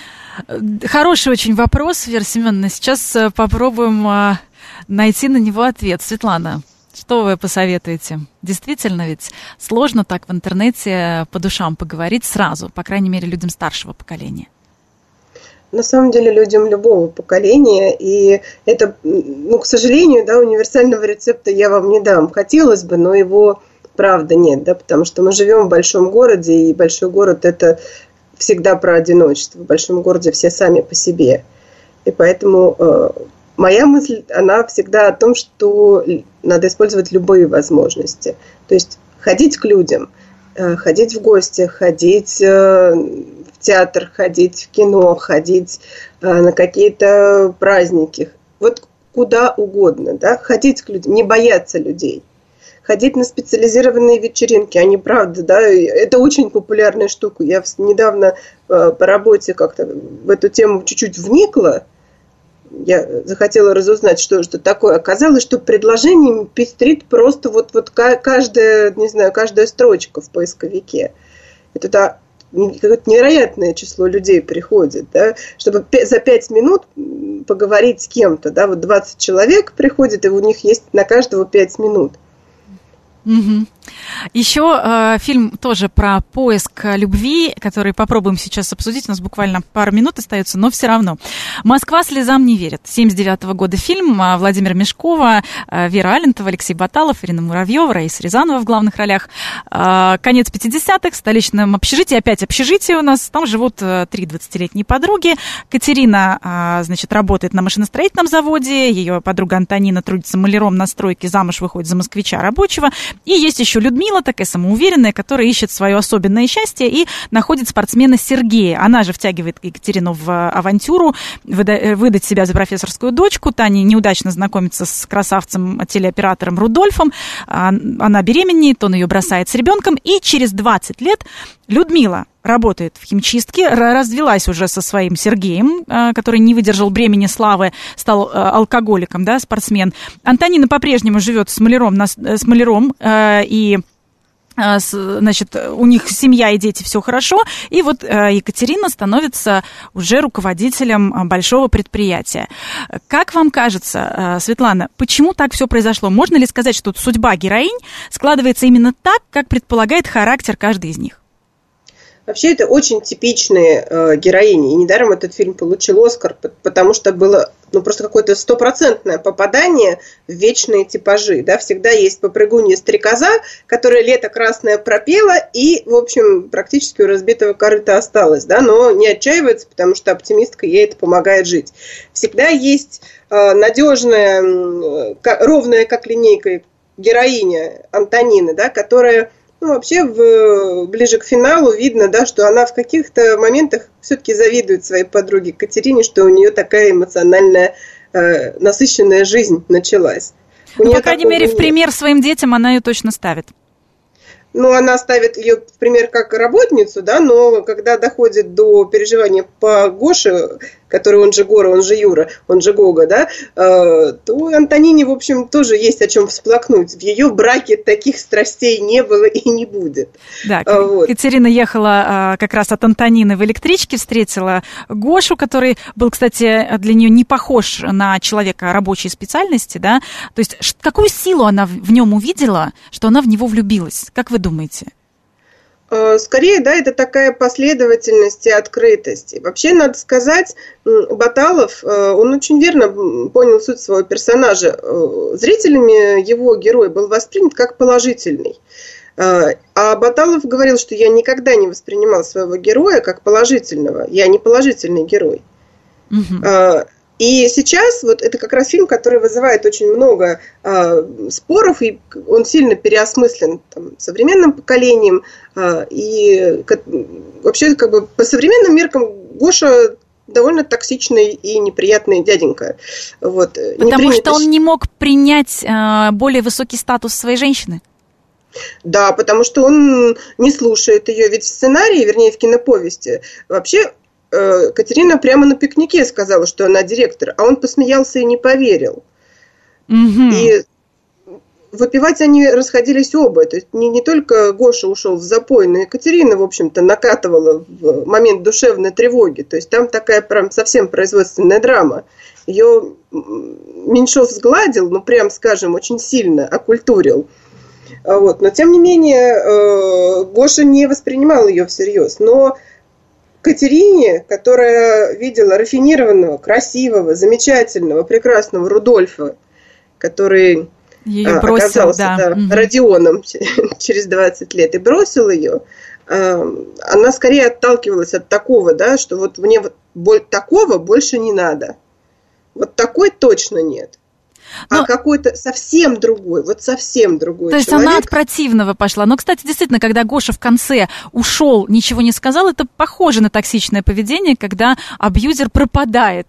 Хороший очень вопрос, Вера Семеновна. Сейчас э, попробуем найти на него ответ. Светлана, что вы посоветуете? Действительно ведь сложно так в интернете по душам поговорить сразу, по крайней мере, людям старшего поколения на самом деле людям любого поколения, и это, ну, к сожалению, да, универсального рецепта я вам не дам. Хотелось бы, но его правда нет, да, потому что мы живем в большом городе, и большой город это всегда про одиночество. В большом городе все сами по себе. И поэтому э, моя мысль, она всегда о том, что надо использовать любые возможности. То есть ходить к людям, э, ходить в гости, ходить э, театр ходить, в кино ходить, э, на какие-то праздники. Вот куда угодно, да, ходить к людям, не бояться людей. Ходить на специализированные вечеринки, они правда, да, это очень популярная штука. Я недавно э, по работе как-то в эту тему чуть-чуть вникла, я захотела разузнать, что же такое. Оказалось, что предложениями пестрит просто вот, вот каждая, не знаю, каждая строчка в поисковике. Это какое-то невероятное число людей приходит, да, чтобы за пять минут поговорить с кем-то, да, вот 20 человек приходит, и у них есть на каждого 5 минут. Угу. Еще э, фильм тоже про поиск любви, который попробуем сейчас обсудить. У нас буквально пару минут остается, но все равно. «Москва слезам не верит». 79 -го года фильм. Э, Владимир Мешкова, э, Вера Алентова, Алексей Баталов, Ирина Муравьева, Раиса Рязанова в главных ролях. Э, конец 50-х, в столичном общежитии. Опять общежитие у нас. Там живут э, три 20-летние подруги. Катерина, э, значит, работает на машиностроительном заводе. Ее подруга Антонина трудится маляром на стройке. Замуж выходит за москвича рабочего. И есть еще Людмила, такая самоуверенная, которая ищет свое особенное счастье и находит спортсмена Сергея. Она же втягивает Екатерину в авантюру, выдать себя за профессорскую дочку. Таня неудачно знакомится с красавцем, телеоператором Рудольфом. А, она беременеет, он ее бросает с ребенком. И через 20 лет Людмила работает в химчистке, развелась уже со своим Сергеем, а, который не выдержал бремени славы, стал а, алкоголиком, да, спортсмен. Антонина по-прежнему живет с маляром, с маляром и значит, у них семья и дети, все хорошо, и вот Екатерина становится уже руководителем большого предприятия. Как вам кажется, Светлана, почему так все произошло? Можно ли сказать, что судьба героинь складывается именно так, как предполагает характер каждой из них? Вообще это очень типичные э, героини. И недаром этот фильм получил Оскар, потому что было ну, просто какое-то стопроцентное попадание в вечные типажи. Да? Всегда есть попрыгунья стрекоза, которая лето красное пропела и, в общем, практически у разбитого корыта осталась. Да? Но не отчаивается, потому что оптимистка ей это помогает жить. Всегда есть э, надежная, э, ровная как линейка героиня Антонины, да, которая ну, вообще, в, ближе к финалу видно, да, что она в каких-то моментах все-таки завидует своей подруге Катерине, что у нее такая эмоциональная, э, насыщенная жизнь началась. ну, по крайней мере, нет. в пример своим детям она ее точно ставит. Ну, она ставит ее в пример как работницу, да, но когда доходит до переживания по Гоше, который он же Гора, он же Юра, он же Гога, да, э, то Антонине, в общем, тоже есть о чем всплакнуть. В ее браке таких страстей не было и не будет. Да, а, вот. Катерина ехала а, как раз от Антонины в электричке, встретила Гошу, который был, кстати, для нее не похож на человека рабочей специальности, да, то есть какую силу она в нем увидела, что она в него влюбилась, как вы думаете? Э, скорее, да, это такая последовательность и открытость. вообще, надо сказать, Баталов, э, он очень верно понял суть своего персонажа. Э, зрителями его герой был воспринят как положительный. А Баталов говорил, что я никогда не воспринимал своего героя как положительного. Я не положительный герой. Угу. И сейчас вот это как раз фильм, который вызывает очень много э, споров, и он сильно переосмыслен там, современным поколением. Э, и как, вообще, как бы по современным меркам Гоша довольно токсичный и неприятный дяденька. Вот. Потому что он не мог принять э, более высокий статус своей женщины. Да, потому что он не слушает ее. Ведь в сценарии, вернее, в киноповести, вообще Э, Катерина прямо на пикнике сказала, что она директор, а он посмеялся и не поверил. Угу. И выпивать они расходились оба. То есть не, не только Гоша ушел в запой, но и Екатерина, в общем-то, накатывала в момент душевной тревоги. То есть там такая прям совсем производственная драма. Ее Меньшов сгладил, ну прям, скажем, очень сильно окультурил. Вот. Но тем не менее, э, Гоша не воспринимал ее всерьез. Но Катерине, которая видела рафинированного, красивого, замечательного, прекрасного Рудольфа, который ее а, бросил, оказался да. Да, угу. Родионом через 20 лет и бросил ее, а, она скорее отталкивалась от такого, да, что вот мне вот такого больше не надо. Вот такой точно нет. Но... а какой-то совсем другой, вот совсем другой То есть человек. она от противного пошла. Но, кстати, действительно, когда Гоша в конце ушел, ничего не сказал, это похоже на токсичное поведение, когда абьюзер пропадает.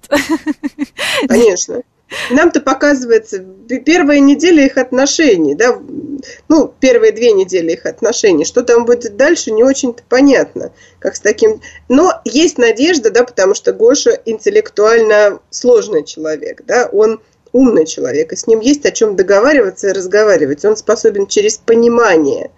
Конечно. Нам-то показывается первая неделя их отношений, да, ну, первые две недели их отношений. Что там будет дальше, не очень-то понятно, как с таким... Но есть надежда, да, потому что Гоша интеллектуально сложный человек, да, он умный человек, и с ним есть о чем договариваться и разговаривать. Он способен через понимание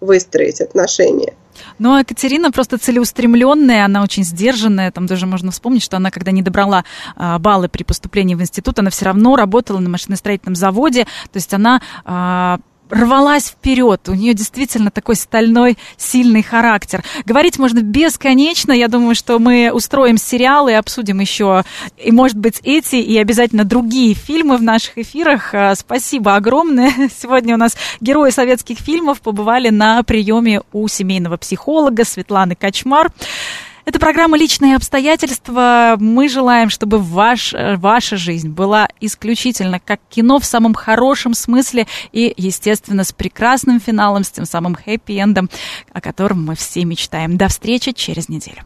выстроить отношения. Ну, а Екатерина просто целеустремленная, она очень сдержанная. Там даже можно вспомнить, что она, когда не добрала а, баллы при поступлении в институт, она все равно работала на машиностроительном заводе. То есть она а, рвалась вперед. У нее действительно такой стальной, сильный характер. Говорить можно бесконечно. Я думаю, что мы устроим сериал и обсудим еще, и, может быть, эти и обязательно другие фильмы в наших эфирах. А, спасибо огромное. Сегодня у нас герои советских фильмов побывали на приеме у семейного психолога Светланы Качмар. Это программа «Личные обстоятельства». Мы желаем, чтобы ваш, э, ваша жизнь была исключительно как кино в самом хорошем смысле и, естественно, с прекрасным финалом, с тем самым хэппи-эндом, о котором мы все мечтаем. До встречи через неделю.